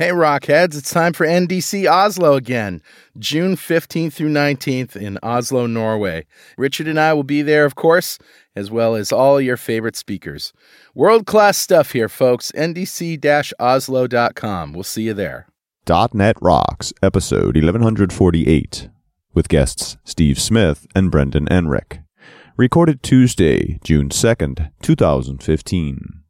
Hey, Rockheads, it's time for NDC Oslo again, June 15th through 19th in Oslo, Norway. Richard and I will be there, of course, as well as all your favorite speakers. World class stuff here, folks. NDC Oslo.com. We'll see you there. .NET Rocks, episode 1148, with guests Steve Smith and Brendan Enrick. Recorded Tuesday, June 2nd, 2015.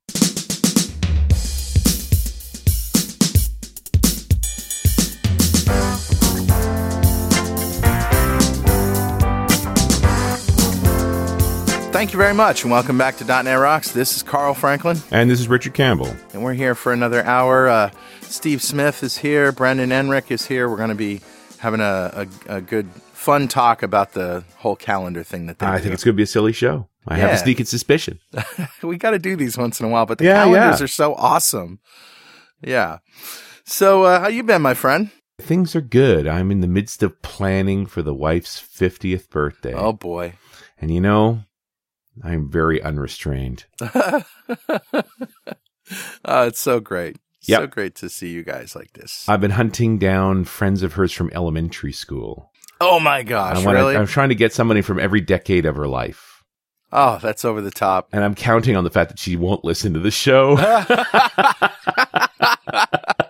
Thank you very much, and welcome back to .NET Rocks. This is Carl Franklin, And this is Richard Campbell. and we're here for another hour. Uh, Steve Smith is here. Brendan Enrick is here. We're going to be having a, a, a good, fun talk about the whole calendar thing that they I do. think it's going to be a silly show. I have a sneaking suspicion. we got to do these once in a while, but the Yeah, calendars yeah. are so awesome. Yeah. So, uh, how you been, my friend? Things are good. I'm in the midst of planning for the wife's 50th birthday. Oh boy. And you know, I'm very unrestrained. oh, it's so great. So great to see you guys like this. I've been hunting down friends of hers from elementary school. oh my gosh, I wanna- really? I'm trying to get somebody from every decade of her life. oh, that's over the top. And I'm counting on the fact that she won't listen to the show.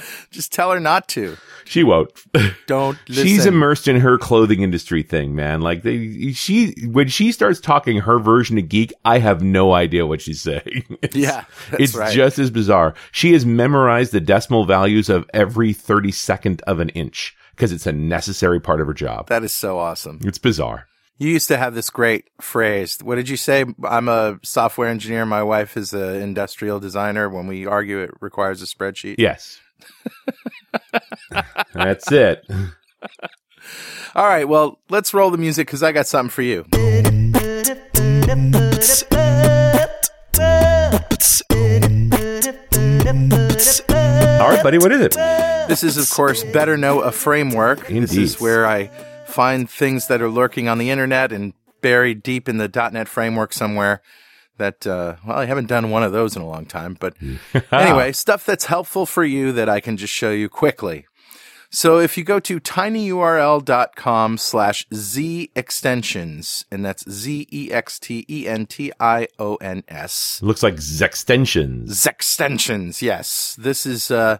Just tell her not to. she won't. Don't listen. She's immersed in her clothing industry thing, man. Like they, she, when she starts talking her version of geek, I have no idea what she's saying. It's, Yeah, it's right. just as bizarre. She has memorized the decimal values of every 32nd of an inch because it's a necessary part of her job. That is so awesome. It's bizarre. You used to have this great phrase. What did you say? I'm a software engineer. My wife is an industrial designer. When we argue, it requires a spreadsheet. Yes. That's it. All right. Well, let's roll the music because I got something for you. All right, buddy. What is it? This is, of course, Better Know a Framework. This is where I find things that are lurking on the internet and buried deep in the .NET framework somewhere. That uh, well, I haven't done one of those in a long time, but anyway, stuff that's helpful for you that I can just show you quickly. So if you go to tinyurl.com slash z extensions, and that's z e x t e n t i o n s, Looks like Zextensions. Zextensions, yes. This is, uh,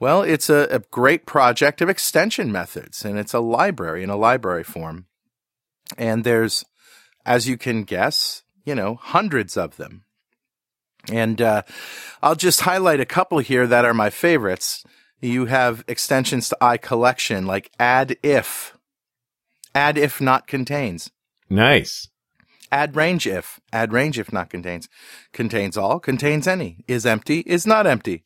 well, it's a, a great project of extension methods, and it's a library in a library form. And there's, as you can guess, you know, hundreds of them. And uh, I'll just highlight a couple here that are my favorites. You have extensions to iCollection like add if, add if not contains Nice. add range if, add range if not contains, contains all, contains any, is empty, is not empty.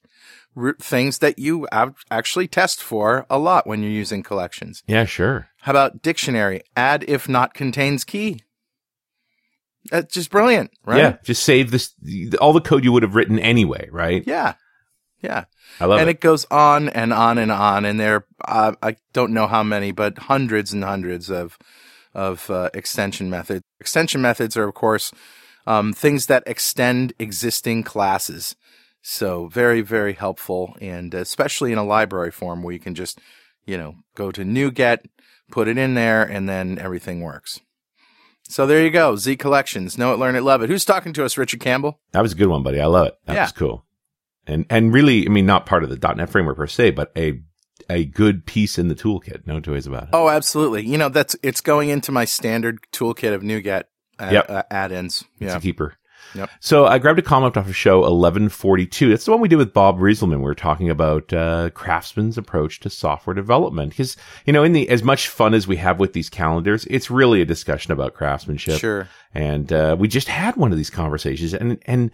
R- things that you actually test for a lot when you're using collections. Yeah, sure. How about dictionary? Add if not contains key. That's just brilliant, right? Yeah, just save this all the code you would have written anyway, right? Yeah. Yeah. I love and it. it goes on and on and on. And there, uh, I don't know how many, but hundreds and hundreds of of uh, extension methods. Extension methods are, of course, um, things that extend existing classes. So very, very helpful, and especially in a library form where you can just, you know, go to NuGet, put it in there, and then everything works. So there you go, Z Collections. Know it, learn it, love it. Who's talking to us? Richard Campbell. That was a good one, buddy. I love it. That Yeah. was cool. And and really, I mean, not part of the .NET framework per se, but a a good piece in the toolkit. No two ways about it. Oh, absolutely. You know, that's it's going into my standard toolkit of NuGet uh, Yep. uh, add-ins. It's Yeah. a keeper. Yep. So I grabbed a comment off of show 1142. That's the one we did with Bob Rieselman. We were talking about uh, Craftsman's approach to software development. Because, you know, in the as much fun as we have with these calendars, it's really a discussion about craftsmanship. Sure. And uh, we just had one of these conversations, and and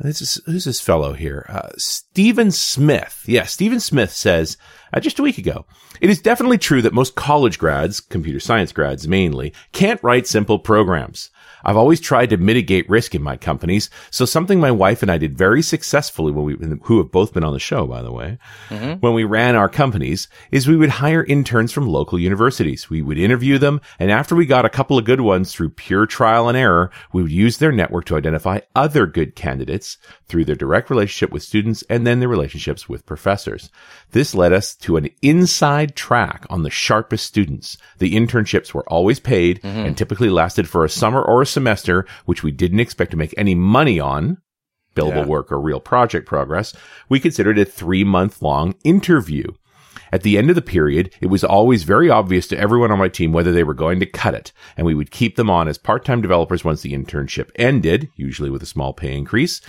this is who's this fellow here? Uh, Stephen Smith. Yeah, Stephen Smith says uh, just a week ago, it is definitely true that most college grads, computer science grads mainly, can't write simple programs. I've always tried to mitigate risk in my companies. So something my wife and I did very successfully when we, who have both been on the show, by the way, mm-hmm. when we ran our companies is we would hire interns from local universities. We would interview them. And after we got a couple of good ones through pure trial and error, we would use their network to identify other good candidates through their direct relationship with students and then their relationships with professors. This led us to an inside track on the sharpest students. The internships were always paid mm-hmm. and typically lasted for a summer or a semester, which we didn't expect to make any money on billable yeah. work or real project progress. We considered a three month long interview. At the end of the period, it was always very obvious to everyone on my team whether they were going to cut it, and we would keep them on as part-time developers once the internship ended, usually with a small pay increase.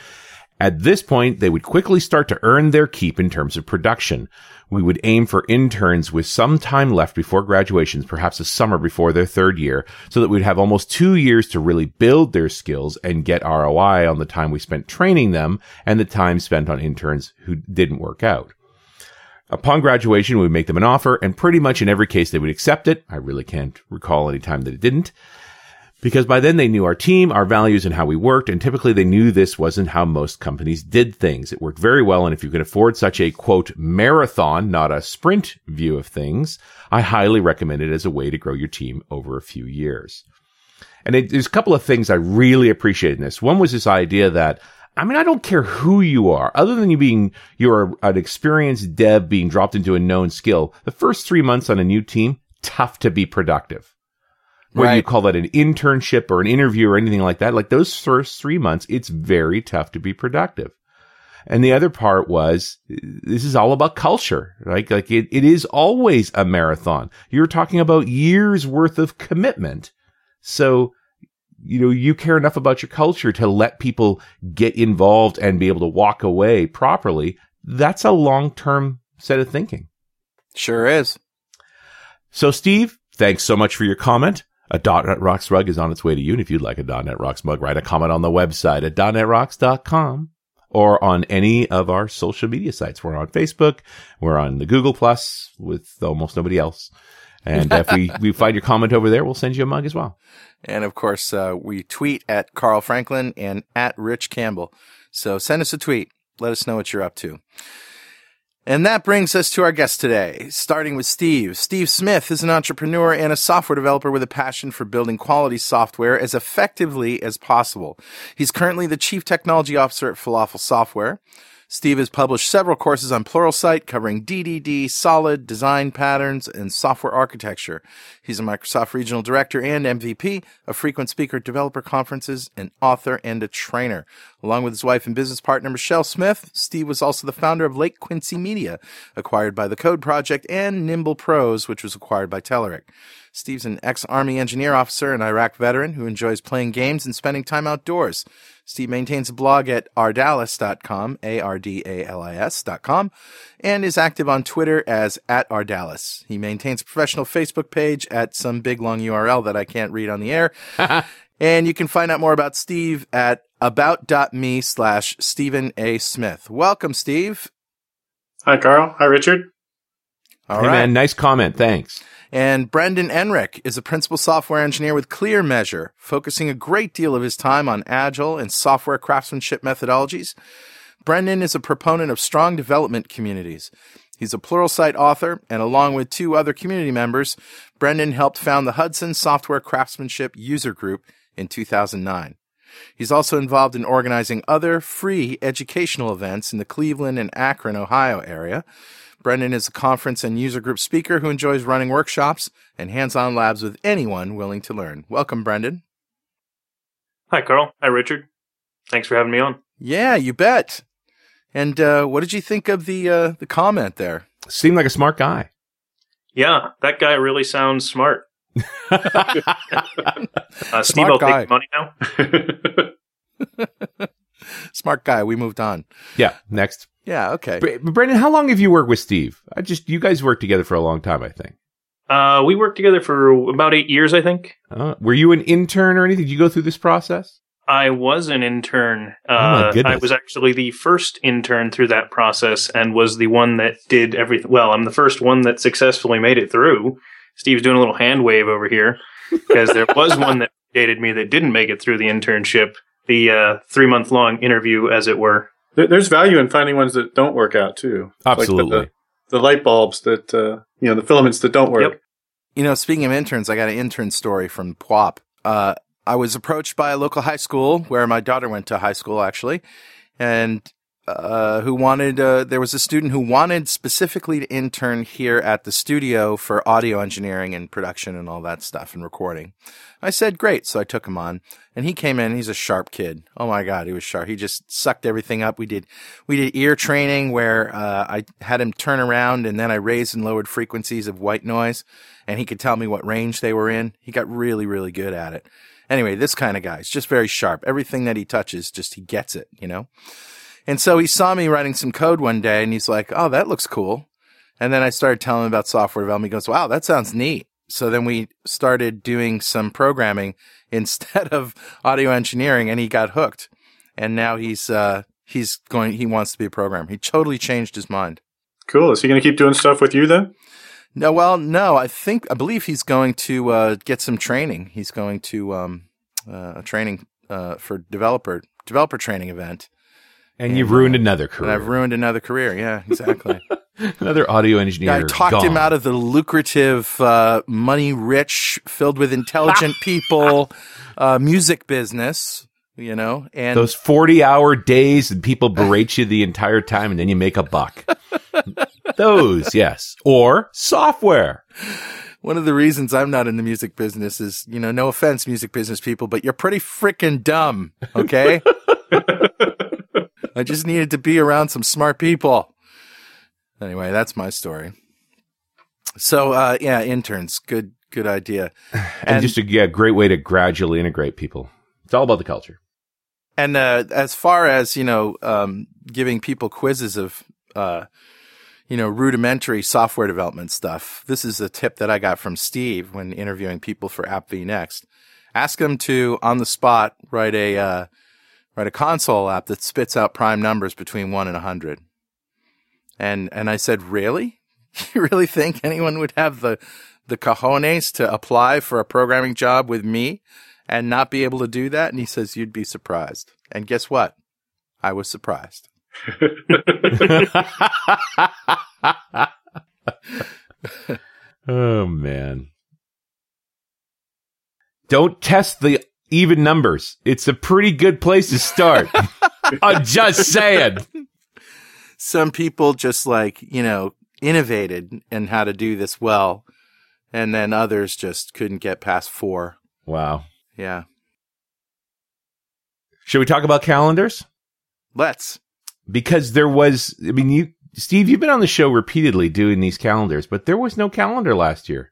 At this point, they would quickly start to earn their keep in terms of production. We would aim for interns with some time left before graduations, perhaps a summer before their third year, so that we'd have almost two years to really build their skills and get ROI on the time we spent training them and the time spent on interns who didn't work out. Upon graduation, we would make them an offer, and pretty much in every case, they would accept it. I really can't recall any time that it didn't. Because by then they knew our team, our values, and how we worked, and typically they knew this wasn't how most companies did things. It worked very well, and if you can afford such a quote marathon, not a sprint view of things, I highly recommend it as a way to grow your team over a few years. And it, there's a couple of things I really appreciate in this. One was this idea that I mean, I don't care who you are, other than you being, you're an experienced dev being dropped into a known skill. The first three months on a new team, tough to be productive. Whether right. you call that an internship or an interview or anything like that, like those first three months, it's very tough to be productive. And the other part was this is all about culture, right? Like it, it is always a marathon. You're talking about years worth of commitment. So you know, you care enough about your culture to let people get involved and be able to walk away properly. That's a long term set of thinking. Sure is. So, Steve, thanks so much for your comment. A .NET Rocks rug is on its way to you. And if you'd like a .NET Rocks mug, write a comment on the website at .NETRocks.com or on any of our social media sites. We're on Facebook. We're on the Google Plus with almost nobody else. And if we, we find your comment over there, we'll send you a mug as well. And of course, uh, we tweet at Carl Franklin and at Rich Campbell. So send us a tweet. Let us know what you're up to. And that brings us to our guest today, starting with Steve. Steve Smith is an entrepreneur and a software developer with a passion for building quality software as effectively as possible. He's currently the chief technology officer at Falafel Software. Steve has published several courses on Pluralsight covering DDD, solid, design patterns, and software architecture. He's a Microsoft Regional Director and MVP, a frequent speaker at developer conferences, an author, and a trainer. Along with his wife and business partner Michelle Smith, Steve was also the founder of Lake Quincy Media, acquired by the Code Project, and NimblePros, which was acquired by Telerik. Steve's an ex-Army engineer officer and Iraq veteran who enjoys playing games and spending time outdoors. Steve maintains a blog at ardalis.com, A-R-D-A-L-I-S.com, and is active on Twitter as at ardalis. He maintains a professional Facebook page at some big long URL that I can't read on the air. and you can find out more about Steve at about.me slash Stephen A. Smith. Welcome, Steve. Hi, Carl. Hi, Richard. All hey, right. man. Nice comment. Thanks. And Brendan Enrick is a principal software engineer with Clear Measure, focusing a great deal of his time on agile and software craftsmanship methodologies. Brendan is a proponent of strong development communities. He's a Pluralsight author, and along with two other community members, Brendan helped found the Hudson Software Craftsmanship User Group in 2009. He's also involved in organizing other free educational events in the Cleveland and Akron, Ohio area, Brendan is a conference and user group speaker who enjoys running workshops and hands on labs with anyone willing to learn. Welcome, Brendan. Hi, Carl. Hi, Richard. Thanks for having me on. Yeah, you bet. And uh, what did you think of the uh, the comment there? Seemed like a smart guy. Yeah, that guy really sounds smart. Uh, Steve, I'll guy. take money now. smart guy. We moved on. Yeah, next. Yeah, okay. Brendan, how long have you worked with Steve? I just you guys worked together for a long time, I think. Uh, we worked together for about eight years, I think. Uh, were you an intern or anything? Did you go through this process? I was an intern. Uh, oh my goodness. I was actually the first intern through that process and was the one that did everything. Well, I'm the first one that successfully made it through. Steve's doing a little hand wave over here because there was one that dated me that didn't make it through the internship, the uh, three month long interview, as it were. There's value in finding ones that don't work out too. Absolutely. Like the, the, light bulbs that uh, you know, the filaments that don't work. Yep. You know, speaking of interns, I got an intern story from PWOP. Uh, I was approached by a local high school where my daughter went to high school, actually, and uh, who wanted, uh, there was a student who wanted specifically to intern here at the studio for audio engineering and production and all that stuff and recording. I said, great. So I took him on and he came in. He's a sharp kid. Oh my God. He was sharp. He just sucked everything up. We did, we did ear training where, uh, I had him turn around and then I raised and lowered frequencies of white noise and he could tell me what range they were in. He got really, really good at it. Anyway, this kind of guy is just very sharp. Everything that he touches, just he gets it, you know? And so he saw me writing some code one day and he's like, Oh, that looks cool. And then I started telling him about software development. He goes, Wow, that sounds neat. So then we started doing some programming instead of audio engineering and he got hooked. And now he's, uh, he's going, he wants to be a programmer. He totally changed his mind. Cool. Is he going to keep doing stuff with you then? No, well, no, I think, I believe he's going to, uh, get some training. He's going to, um, uh, a training, uh, for developer, developer training event. And, and you've ruined uh, another career. I've ruined another career. Yeah, exactly. another audio engineer. I talked gone. him out of the lucrative, uh, money rich, filled with intelligent people, uh, music business. You know, and those forty-hour days, and people berate you the entire time, and then you make a buck. those, yes, or software. One of the reasons I'm not in the music business is, you know, no offense, music business people, but you're pretty freaking dumb. Okay. I just needed to be around some smart people. Anyway, that's my story. So, uh, yeah, interns, good, good idea. And, and just a yeah, great way to gradually integrate people. It's all about the culture. And uh, as far as you know, um, giving people quizzes of, uh, you know, rudimentary software development stuff. This is a tip that I got from Steve when interviewing people for App vNext. Ask them to on the spot write a write a console app that spits out prime numbers between one and a hundred. And and I said, really? You really think anyone would have the the cojones to apply for a programming job with me and not be able to do that? And he says, you'd be surprised. And guess what? I was surprised. oh man. Don't test the even numbers. It's a pretty good place to start. I'm just saying. Some people just like, you know, innovated in how to do this well, and then others just couldn't get past four. Wow. Yeah. Should we talk about calendars? Let's. Because there was, I mean, you, Steve, you've been on the show repeatedly doing these calendars, but there was no calendar last year.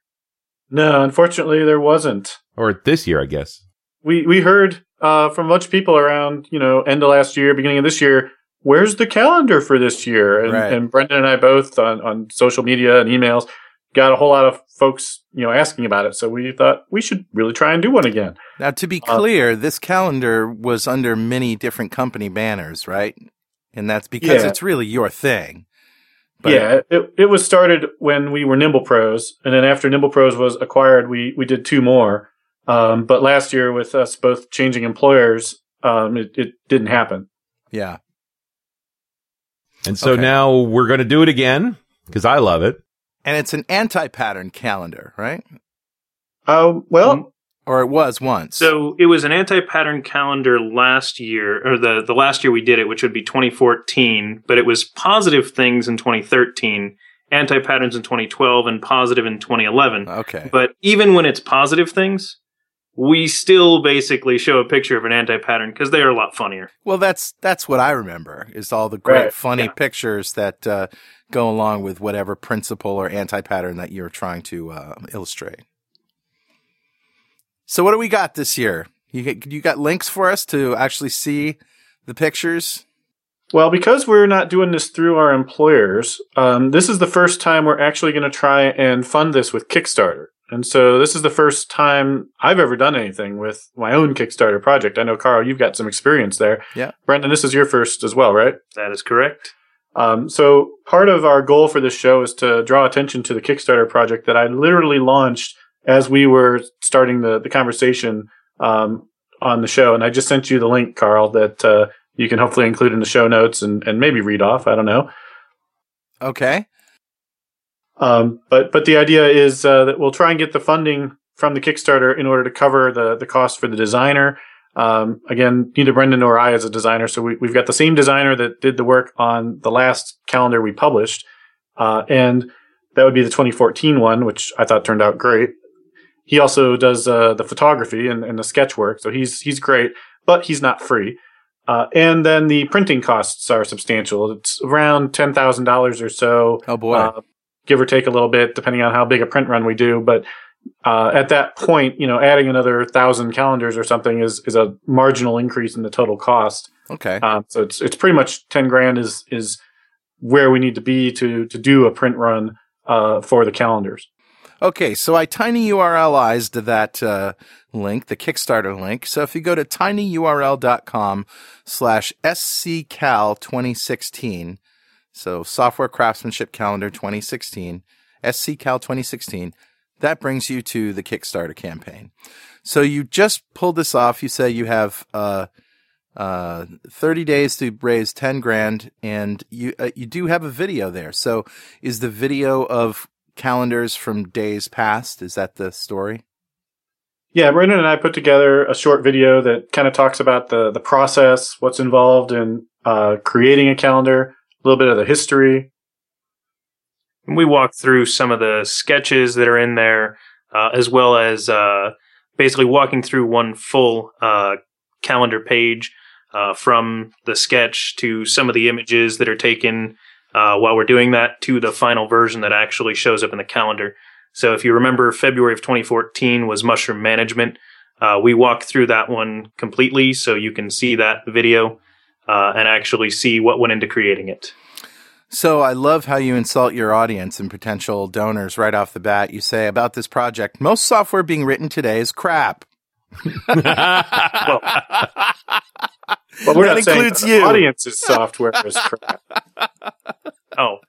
No, unfortunately, there wasn't. Or this year, I guess we we heard uh, from a bunch of people around, you know, end of last year, beginning of this year. Where's the calendar for this year? And, right. and Brendan and I both on, on social media and emails got a whole lot of folks, you know, asking about it. So we thought we should really try and do one again. Now, to be uh, clear, uh, this calendar was under many different company banners, right? And that's because yeah. it's really your thing. But yeah, it, it was started when we were NimblePros, and then after NimblePros was acquired, we we did two more. Um, but last year, with us both changing employers, um, it, it, didn't happen. Yeah. And so okay. now we're going to do it again because I love it. And it's an anti-pattern calendar, right? Oh uh, well, um, or it was once. So it was an anti-pattern calendar last year, or the the last year we did it, which would be 2014. But it was positive things in 2013 anti patterns in 2012 and positive in 2011. Okay. But even when it's positive things, we still basically show a picture of an anti-pattern because they are a lot funnier. Well, that's that's what I remember is all the great right. funny yeah. pictures that uh, go along with whatever principle or anti-pattern that you're trying to uh, illustrate. So, what do we got this year? You get, you got links for us to actually see the pictures. Well, because we're not doing this through our employers, um, this is the first time we're actually going to try and fund this with Kickstarter. And so this is the first time I've ever done anything with my own Kickstarter project. I know, Carl, you've got some experience there. Yeah. Brendan, this is your first as well, right? That is correct. Um, so part of our goal for this show is to draw attention to the Kickstarter project that I literally launched as we were starting the, the conversation um, on the show. And I just sent you the link, Carl, that uh, you can hopefully include in the show notes and, and maybe read off. I don't know. Okay. Um, but but the idea is uh, that we'll try and get the funding from the Kickstarter in order to cover the the cost for the designer. Um, again, neither Brendan nor I is a designer, so we, have got the same designer that did the work on the last calendar we published, uh, and that would be the 2014 one, which I thought turned out great. He also does uh, the photography and, and, the sketch work, so he's he's great, but he's not free. Uh, and then the printing costs are substantial. It's around ten thousand dollars or so. Oh boy, uh, give or take a little bit, depending on how big a print run we do. But uh, at that point, you know, adding another thousand calendars or something is is a marginal increase in the total cost. Okay. Uh, so it's it's pretty much ten grand is is where we need to be to to do a print run uh, for the calendars. Okay, so I tiny tinyurlized that uh, link, the Kickstarter link. So if you go to tinyurl.com slash sccal2016, so Software Craftsmanship Calendar 2016, sccal 2016, that brings you to the Kickstarter campaign. So you just pulled this off. You say you have uh, uh, 30 days to raise 10 grand, and you uh, you do have a video there. So is the video of calendars from days past? Is that the story? Yeah, Brendan and I put together a short video that kind of talks about the the process, what's involved in uh, creating a calendar, a little bit of the history, And we walk through some of the sketches that are in there, uh, as well as uh, basically walking through one full uh, calendar page uh, from the sketch to some of the images that are taken uh, while we're doing that to the final version that actually shows up in the calendar. So if you remember, February of 2014 was mushroom management. Uh, we walk through that one completely, so you can see that video Uh, and actually see what went into creating it. So I love how you insult your audience and potential donors right off the bat. You say about this project, most software being written today is crap. well, well, we're that not includes saying you. audience's software is crap. Oh,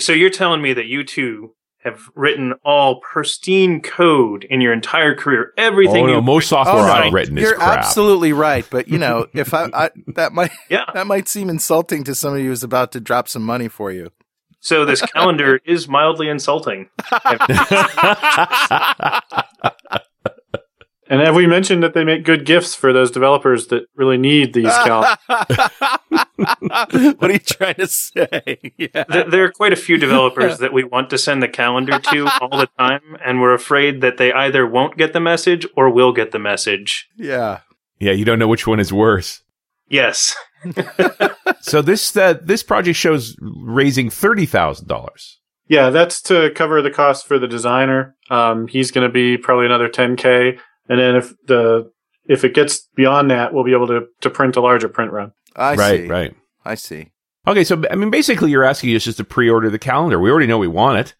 so you're telling me that you two have written all pristine code in your entire career. Everything. Oh, no, most software oh, I've written is. You're crap. absolutely right, but you know, if I, I, that might yeah. that might seem insulting to somebody who's about to drop some money for you. So this calendar is mildly insulting. And have we mentioned that they make good gifts for those developers that really need these calendars? What are you trying to say? Yeah. There are quite a few developers that we want to send the calendar to all the time, and we're afraid that they either won't get the message or will get the message. Yeah. Yeah, you don't know which one is worse. Yes. so this uh, this project shows raising thirty thousand dollars. Yeah, that's to cover the cost for the designer. Um, he's going to be probably another ten k and then if the if it gets beyond that, we'll be able to to print a larger print run. I right, see. right. I see. Okay, so I mean, basically, you're asking us just to pre-order the calendar. We already know we want it.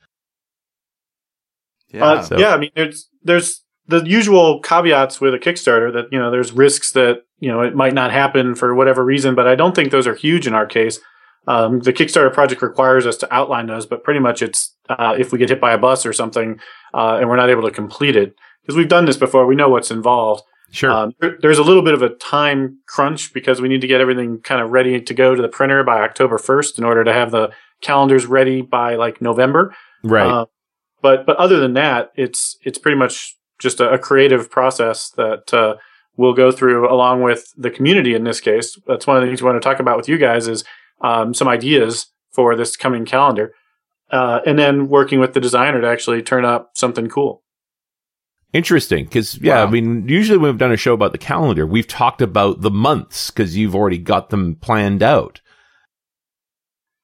Yeah, uh, so. yeah. I mean, there's there's the usual caveats with a Kickstarter that you know there's risks that you know it might not happen for whatever reason, but I don't think those are huge in our case. Um, the Kickstarter project requires us to outline those, but pretty much it's uh, if we get hit by a bus or something uh, and we're not able to complete it, because we've done this before. We know what's involved. Sure. Um, there's a little bit of a time crunch because we need to get everything kind of ready to go to the printer by October 1st in order to have the calendars ready by like November. Right. Uh, but but other than that, it's it's pretty much just a, a creative process that uh, we'll go through along with the community. In this case, that's one of the things we want to talk about with you guys is um, some ideas for this coming calendar, uh, and then working with the designer to actually turn up something cool. Interesting, because yeah, wow. I mean, usually when we've done a show about the calendar, we've talked about the months because you've already got them planned out.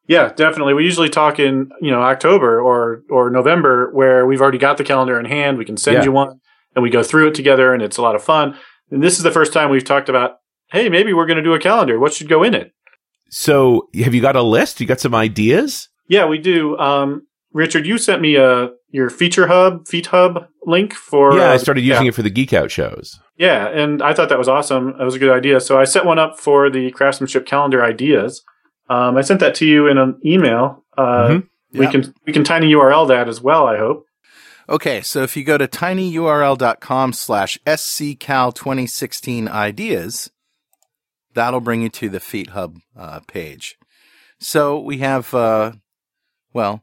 Yeah, definitely. We usually talk in you know October or or November where we've already got the calendar in hand. We can send yeah. you one, and we go through it together, and it's a lot of fun. And this is the first time we've talked about, hey, maybe we're going to do a calendar. What should go in it? So, have you got a list? You got some ideas? Yeah, we do. Um, Richard, you sent me a your feature hub, FeatHub link for. Yeah, I uh, started using yeah. it for the Geek Out shows. Yeah, and I thought that was awesome. That was a good idea. So I set one up for the craftsmanship calendar ideas. Um, I sent that to you in an email. Uh, mm-hmm. We can we can tiny URL that as well. I hope. Okay, so if you go to tinyurl.com slash sccal2016 ideas, that'll bring you to the FeatHub uh, page. So we have, uh, well,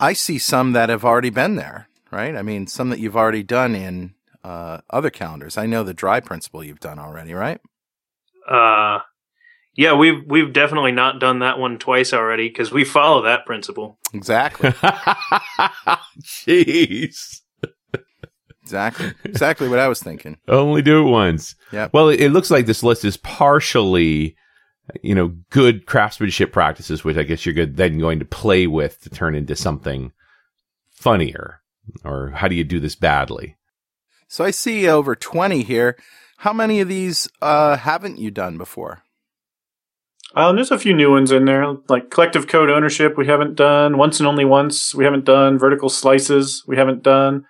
I see some that have already been there, right? I mean, some that you've already done in uh, other calendars. I know the dry principle you've done already, right? Uh, yeah, we've we've definitely not done that one twice already because we follow that principle. Exactly. Jeez. Exactly. Exactly what I was thinking. Only do it once. Yeah. Well, it, it looks like this list is partially, you know, good craftsmanship practices, which I guess you're good then going to play with to turn into something funnier. Or how do you do this badly? So I see over 20 here. How many of these uh, haven't you done before? Um, there's a few new ones in there, like collective code ownership. We haven't done once and only once. We haven't done vertical slices. We haven't done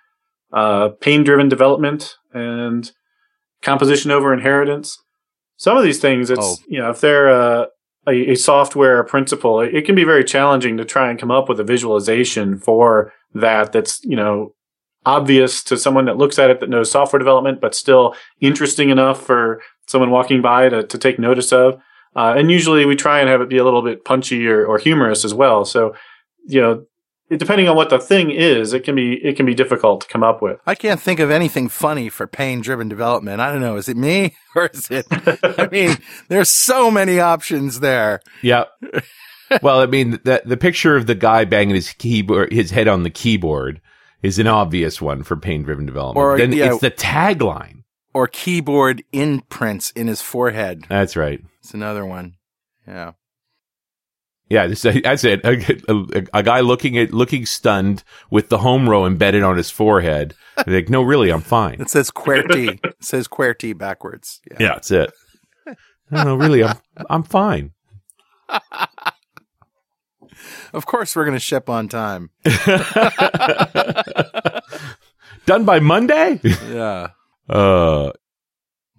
uh, pain driven development and composition over inheritance. Some of these things, it's Oh. you know, if they're uh, a, a software principle, it, it can be very challenging to try and come up with a visualization for that. That's you know obvious to someone that looks at it that knows software development, but still interesting enough for someone walking by to, to take notice of. Uh, and usually we try and have it be a little bit punchy or, or humorous as well. So, you know, depending on what the thing is, it can be it can be difficult to come up with. I can't think of anything funny for pain driven development. I don't know. Is it me or is it? I mean, there's so many options there. Yeah. well, I mean, the, the picture of the guy banging his keyboard, his head on the keyboard is an obvious one for pain driven development. Or, then yeah. it's the tagline. Or keyboard imprints in his forehead. That's right. It's another one. Yeah. Yeah, this, that's it. A, a, a guy looking at looking stunned with the home row embedded on his forehead. like, no, really, I'm fine. It says QWERTY. it says QWERTY backwards. Yeah. Yeah, that's it. No, no, really, I'm I'm fine. Of course, we're going to ship on time. Done by Monday. Yeah. Uh,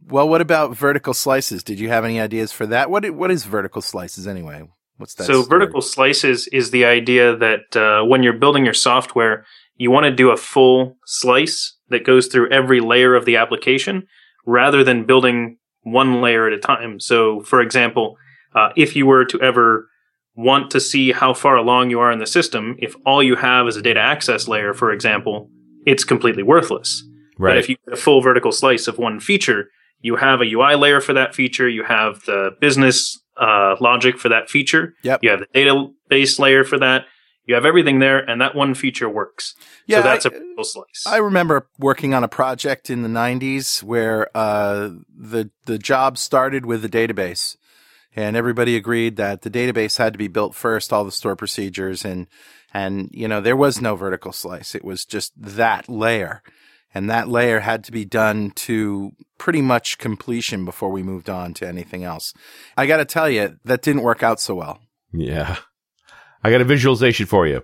Well, what about vertical slices? Did you have any ideas for that? What What is vertical slices anyway? What's that? so story? vertical slices is the idea that uh, when you're building your software, you want to do a full slice that goes through every layer of the application rather than building one layer at a time. So, for example, uh, if you were to ever want to see how far along you are in the system, if all you have is a data access layer, for example, it's completely worthless. right. But if you get a full vertical slice of one feature, you have a UI layer for that feature, you have the business uh, logic for that feature, Yep. you have the database layer for that, you have everything there, and that one feature works. Yeah, so that's I- a vertical slice. I remember working on a project in the '90s where uh, the the job started with the database, and everybody agreed that the database had to be built first, all the store procedures, and and you know there was no vertical slice. It was just that layer, and that layer had to be done to pretty much completion before we moved on to anything else. I got to tell you, that didn't work out so well. Yeah. I got a visualization for you.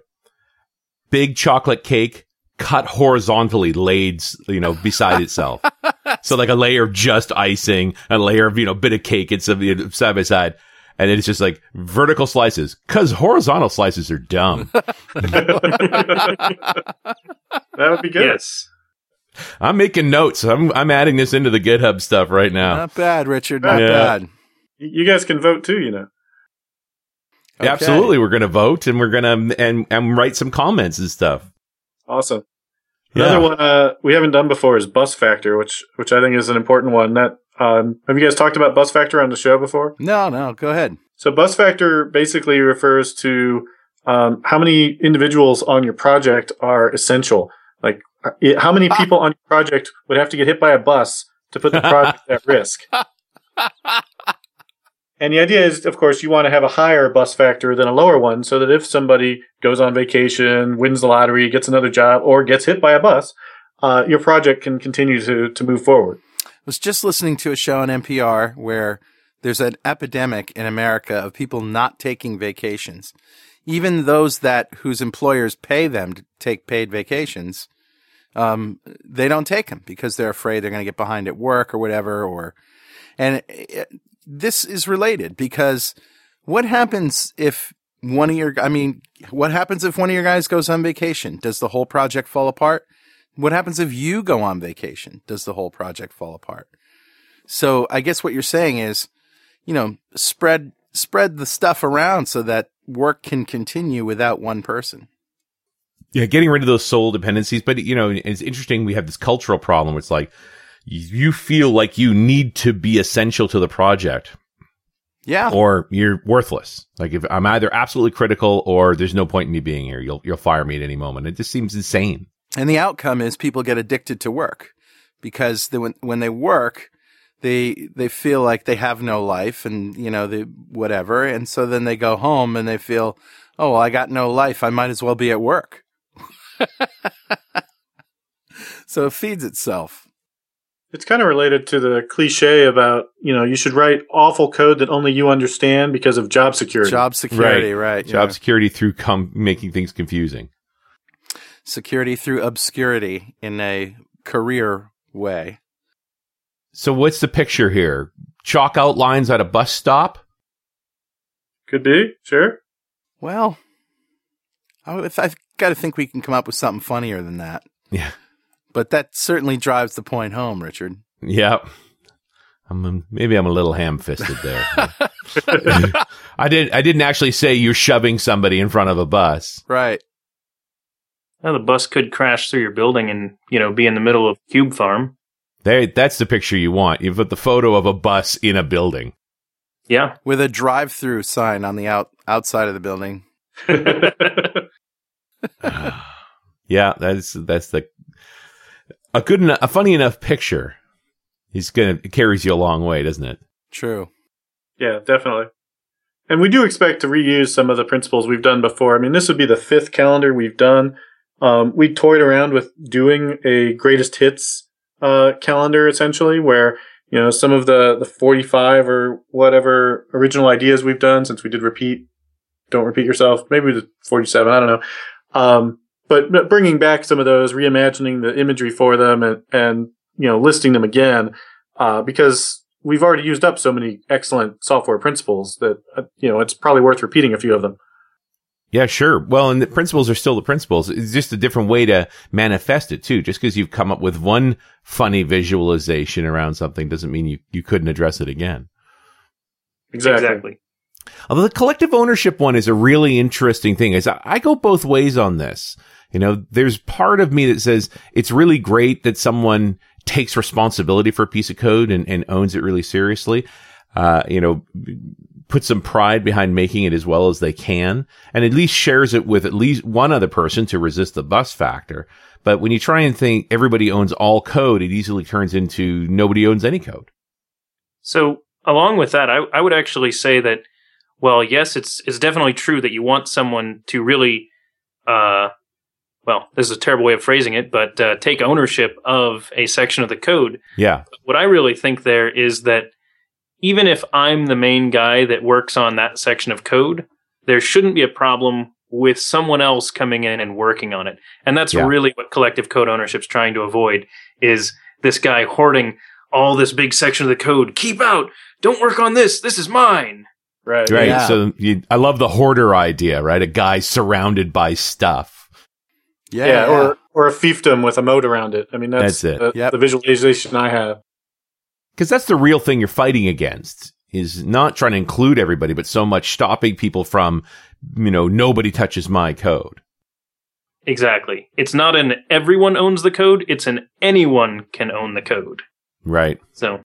Big chocolate cake cut horizontally laid, you know, beside itself. so like a layer of just icing, a layer of, you know, bit of cake. It's you know, side by side. And it's just like vertical slices cause horizontal slices are dumb. That would be good. yes. I'm making notes. I'm, I'm adding this into the GitHub stuff right now. Not bad, Richard. Not Yeah. bad. You guys can vote too, you know. Okay. Absolutely. We're going to vote and we're going to, and, and write some comments and stuff. Awesome. Yeah. Another one uh, we haven't done before is bus factor, which which I think is an important one. That um, have you guys talked about bus factor on the show before? No, no, go ahead. So bus factor basically refers to um, how many individuals on your project are essential. Like it- how many people on your project would have to get hit by a bus to put the project at risk. And the idea is, of course, you want to have a higher bus factor than a lower one so that if somebody goes on vacation, wins the lottery, gets another job, or gets hit by a bus, uh, your project can continue to, to move forward. I was just listening to a show on NPR where there's an epidemic in America of people not taking vacations. Even those that whose employers pay them to take paid vacations, um, they don't take them because they're afraid they're going to get behind at work or whatever. Or, and it, this is related because what happens if one of your, I mean, what happens if one of your guys goes on vacation? Does the whole project fall apart? What happens if you go on vacation? Does the whole project fall apart? So I guess what you're saying is, you know, spread, spread the stuff around so that work can continue without one person. Yeah, getting rid of those sole dependencies. But, you know, it's interesting. We have this cultural problem. Where it's like, you feel like you need to be essential to the project. Yeah. Or you're worthless. Like if I'm either absolutely critical or there's no point in me being here. You'll, you'll fire me at any moment. It just seems insane. And the outcome is people get addicted to work because they, when, when they work, they, they feel like they have no life and, you know, they, whatever. And so then they go home and they feel, oh, well, I got no life. I might as well be at work. so it feeds itself. It's kind of related to the cliche about, you know, you should write awful code that only you understand because of job security. Job security, right. right job yeah. security through com- making things confusing. Security through obscurity in a career way. So what's the picture here? Chalk outlines at a bus stop? Could be, sure. Well, I've got to think we can come up with something funnier than that. Yeah. But that certainly drives the point home, Richard. Yeah. I'm um, maybe I'm a little ham-fisted there. I didn't I didn't actually say you're shoving somebody in front of a bus. Right. Well, the bus could crash through your building and, you know, be in the middle of Cube Farm. There that's the picture you want. You put the photo of a bus in a building. Yeah. With a drive-through sign on the out outside of the building. yeah, that's that's the a good enough, a funny enough picture. He's gonna it carries you a long way, doesn't it? True. Yeah, definitely. And we do expect to reuse some of the principles we've done before. I mean, this would be the fifth calendar we've done. Um, we toyed around with doing a greatest hits uh, calendar, essentially, where you know some of the the 45 or whatever original ideas we've done since we did repeat don't repeat yourself maybe the 47 i don't know um, but, but bringing back some of those, reimagining the imagery for them, and, and you know listing them again, uh, because we've already used up so many excellent software principles that uh, you know it's probably worth repeating a few of them. Yeah, sure. Well, and the principles are still the principles. It's just a different way to manifest it too. Just because you've come up with one funny visualization around something doesn't mean you, you couldn't address it again. Exactly. exactly. Although the collective ownership one is a really interesting thing. Is I go both ways on this. You know, there's part of me that says it's really great that someone takes responsibility for a piece of code and, and owns it really seriously. Uh, you know, put some pride behind making it as well as they can and at least shares it with at least one other person to resist the bus factor. But when you try and think everybody owns all code, it easily turns into nobody owns any code. So along with that, I, I would actually say that, well, yes, it's, it's definitely true that you want someone to really, uh, well, this is a terrible way of phrasing it, but uh, take ownership of a section of the code. Yeah. What I really think there is that even if I'm the main guy that works on that section of code, there shouldn't be a problem with someone else coming in and working on it. And that's yeah. really what collective code ownership is trying to avoid is this guy hoarding all this big section of the code. Keep out. Don't work on this. This is mine. Right. Right. Yeah. So you, I love the hoarder idea, right? A guy surrounded by stuff. Yeah, yeah, or or a fiefdom with a moat around it. I mean, that's, that's it. The, yep. the visualization I have. Because that's the real thing you're fighting against is not trying to include everybody, but so much stopping people from, you know, nobody touches my code. Exactly. It's not an everyone owns the code. It's an anyone can own the code. Right. So.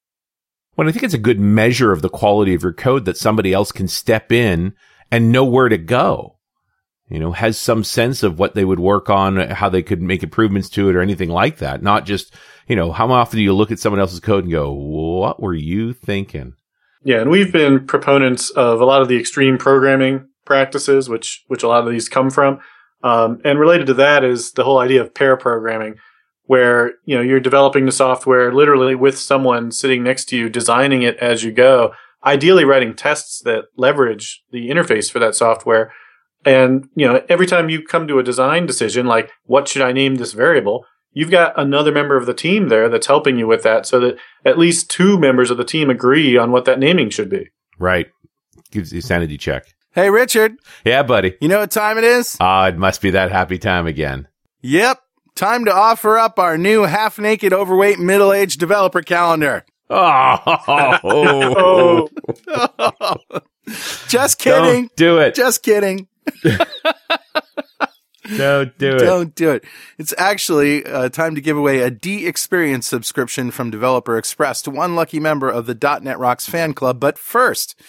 Well, I think it's a good measure of the quality of your code that somebody else can step in and know where to go you know, has some sense of what they would work on, how they could make improvements to it or anything like that. Not just, you know, how often do you look at someone else's code and go, what were you thinking? Yeah. And we've been proponents of a lot of the extreme programming practices, which, which a lot of these come from. Um, and related to that is the whole idea of pair programming where, you know, you're developing the software literally with someone sitting next to you, designing it as you go, ideally writing tests that leverage the interface for that software and, you know, every time you come to a design decision, like what should I name this variable? You've got another member of the team there that's helping you with that so that at least two members of the team agree on what that naming should be. Right. Gives you sanity check. Hey, Richard. Yeah, buddy. You know what time it is? Ah, it must be that happy time again. Yep. Time to offer up our new half naked, overweight, middle aged developer calendar. Oh, Just kidding. Don't do it. Just kidding. Don't do it. Don't do it. It's actually uh, time to give away a DXperience subscription from Developer Express to one lucky member of the .NET Rocks fan club. But first,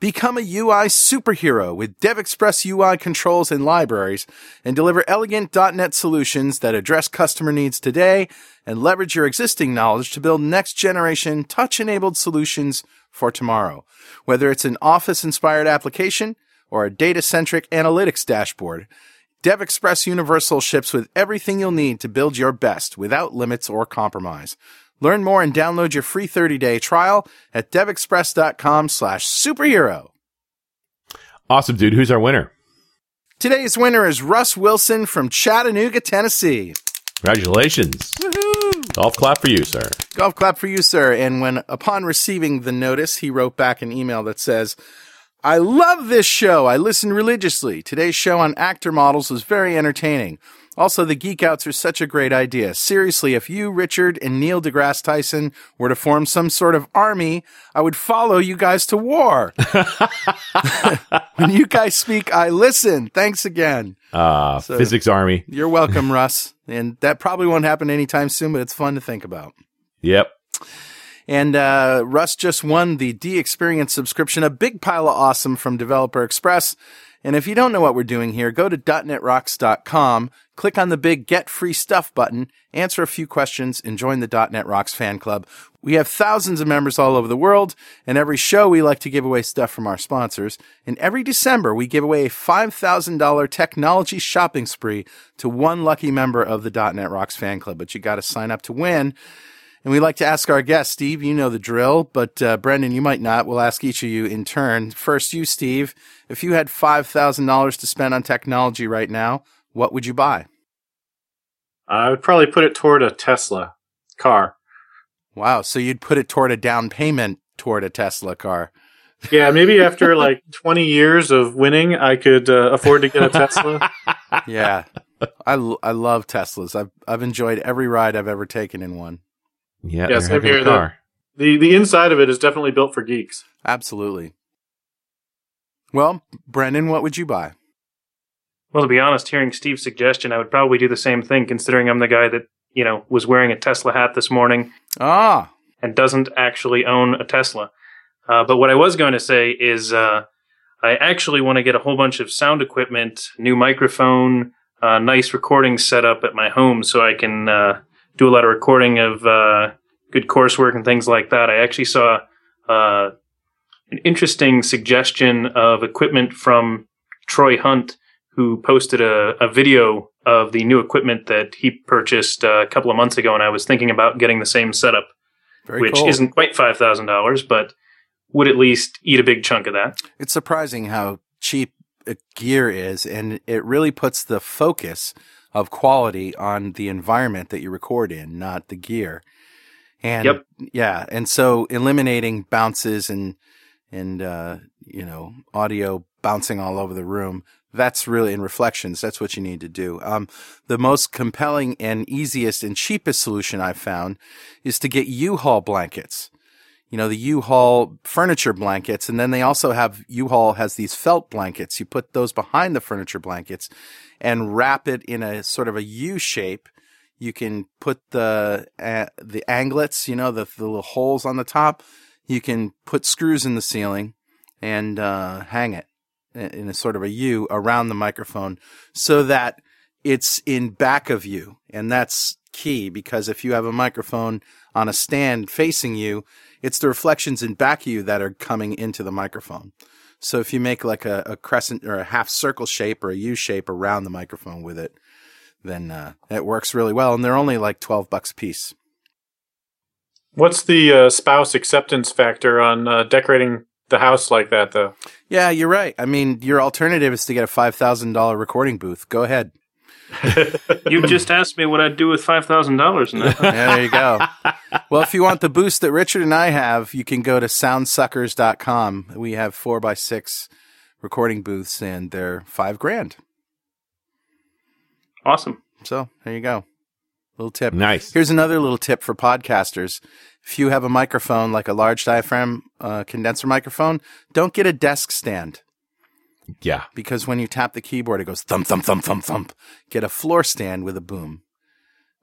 become a UI superhero with DevExpress UI controls and libraries and deliver elegant .NET solutions that address customer needs today and leverage your existing knowledge to build next generation touch enabled solutions for tomorrow. Whether it's an office inspired application or a data centric analytics dashboard, DevExpress Universal ships with everything you'll need to build your best without limits or compromise. Learn more and download your free 30-day trial at devexpress.com slash superhero. Awesome, dude. Who's our winner? Today's winner is Russ Wilson from Chattanooga, Tennessee. Congratulations. Woohoo! Golf clap for you, sir. Golf clap for you, sir. And when upon receiving the notice, he wrote back an email that says, I love this show. I listen religiously. Today's show on actor models was very entertaining. Also, the Geek Outs are such a great idea. Seriously, if you, Richard, and Neil deGrasse Tyson were to form some sort of army, I would follow you guys to war. when you guys speak, I listen. Thanks again. Uh, So- physics army. You're welcome, Russ. And that probably won't happen anytime soon, but it's fun to think about. Yep. And uh, Russ just won the DXperience subscription, a big pile of awesome from Developer Express. And if you don't know what we're doing here, go to .netrocks.com, click on the big Get Free Stuff button, answer a few questions, and join the .NET Rocks fan club. We have thousands of members all over the world, and every show we like to give away stuff from our sponsors. And every December we give away a $5,000 technology shopping spree to one lucky member of the .NET Rocks fan club. But you got to sign up to win. And we like to ask our guests, Steve, you know the drill, but uh, Brendan, you might not. We'll ask each of you in turn. First, you, Steve, if you had $5,000 to spend on technology right now, what would you buy? I would probably put it toward a Tesla car. Wow. So you'd put it toward a down payment toward a Tesla car. Yeah, maybe after like 20 years of winning, I could uh, afford to get a Tesla. Yeah. I, l- I love Teslas. I've, I've enjoyed every ride I've ever taken in one. Yeah, Yeah, they're same here, the- The the inside of it is definitely built for geeks. Absolutely. Well, Brendan, what would you buy? Well, to be honest, hearing Steve's suggestion, I would probably do the same thing, considering I'm the guy that, you know, was wearing a Tesla hat this morning Ah, and doesn't actually own a Tesla. Uh, but what I was going to say is uh, I actually want to get a whole bunch of sound equipment, new microphone, uh, nice recording setup at my home so I can uh, do a lot of recording of uh, good coursework and things like that. I actually saw uh, an interesting suggestion of equipment from Troy Hunt, who posted a, a video of the new equipment that he purchased uh, a couple of months ago, and I was thinking about getting the same setup very which cool. isn't quite five thousand dollars, but would at least eat a big chunk of that. it's surprising how cheap gear is, and it really puts the focus of quality on the environment that you record in, not the gear. And Yep. yeah, and so eliminating bounces and and uh, you know audio bouncing all over the room. That's really in reflections. That's what you need to do. Um, the most compelling and easiest and cheapest solution I've found is to get U-Haul blankets you know, the U-Haul furniture blankets. And then they also have, U-Haul has these felt blankets. You put those behind the furniture blankets and wrap it in a sort of a U shape. You can put the, uh, the anglets, you know, the, the little holes on the top. You can put screws in the ceiling and, uh, hang it in a sort of a U around the microphone so that it's in back of you. And that's key because if you have a microphone on a stand facing you, it's the reflections in back of you that are coming into the microphone. So if you make like a, a crescent or a half circle shape or a U shape around the microphone with it, then uh, it works really well. And they're only like 12 bucks a piece. What's the uh, spouse acceptance factor on uh, decorating the house like that, though? Yeah, you're right. I mean, your alternative is to get a $5,000 recording booth. Go ahead. You just asked me what I'd do with five thousand dollars, Yeah, there you go. well, if you want the boost that Richard and I have, you can go to soundsuckers.com. We have four by six recording booths, and they're five grand. Awesome. So there you go. Little tip. Nice. Here's another little tip for podcasters. If you have a microphone like a large diaphragm uh, condenser microphone, don't get a desk stand Yeah. because when you tap the keyboard, it goes thump, thump, thump, thump, thump. Get a floor stand with a boom.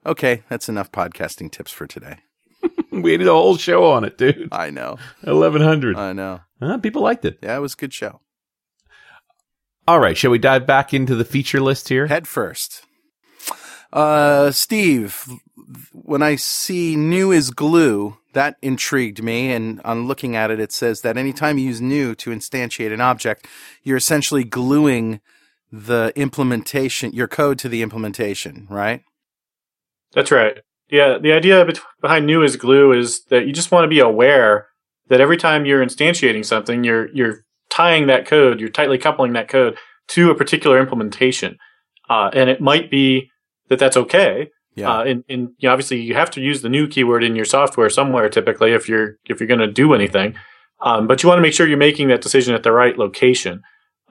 Okay, that's enough podcasting tips for today. We did a whole show on it, dude. I know. 1100. I know. Huh, people liked it. Yeah, it was a good show. All right. Shall we dive back into the feature list here? Head first. Uh, Steve, when I see new is glue, that intrigued me. And on looking at it, it says that anytime you use new to instantiate an object, you're essentially gluing the implementation, your code to the implementation, right? That's right. Yeah, the idea behind new is glue is that you just want to be aware that every time you're instantiating something, you're you're tying that code, you're tightly coupling that code to a particular implementation, uh, and it might be that that's okay. Yeah. Uh, and, and you know, obviously, you have to use the new keyword in your software somewhere. Typically, if you're if you're going to do anything, um, but you want to make sure you're making that decision at the right location.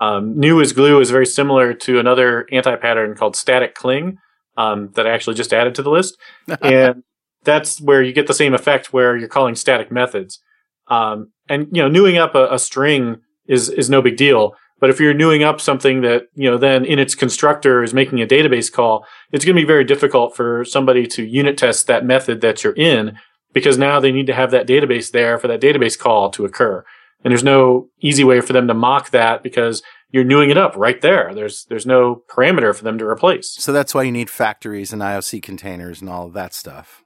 Um, new is glue is very similar to another anti-pattern called static cling um, that I actually just added to the list, and that's where you get the same effect where you're calling static methods. Um, and you know, newing up a, a string is is no big deal. But if you're newing up something that you know then in its constructor is making a database call, it's going to be very difficult for somebody to unit test that method that you're in because now they need to have that database there for that database call to occur. And there's no easy way for them to mock that because you're newing it up right there. There's there's no parameter for them to replace. so that's why you need factories and IOC containers and all of that stuff.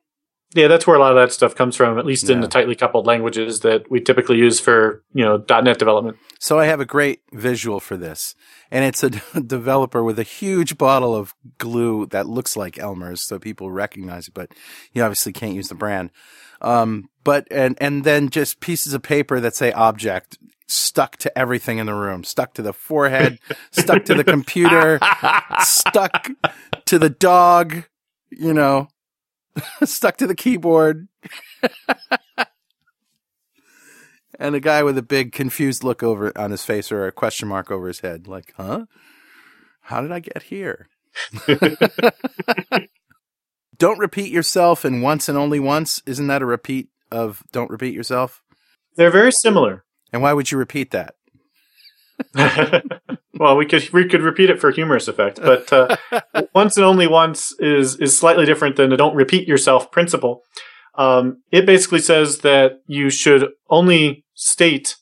Yeah, that's where a lot of that stuff comes from, at least in the tightly coupled languages that we typically use for, you know, .NET development. So I have a great visual for this, and it's a developer with a huge bottle of glue that looks like Elmer's, so people recognize it, but you obviously can't use the brand. Um, but and and then just pieces of paper that say object stuck to everything in the room, stuck to the forehead, stuck to the computer, stuck to the dog, you know, stuck to the keyboard. and a guy with a big confused look over on his face or a question mark over his head like huh? How did i get here? Don't repeat yourself and once and only once. Isn't that a repeat of don't repeat yourself? They're very similar. and why would you repeat that? Well, we could we could repeat it for humorous effect, but uh, once and only once is is slightly different than the don't repeat yourself principle. Um, it basically says that you should only state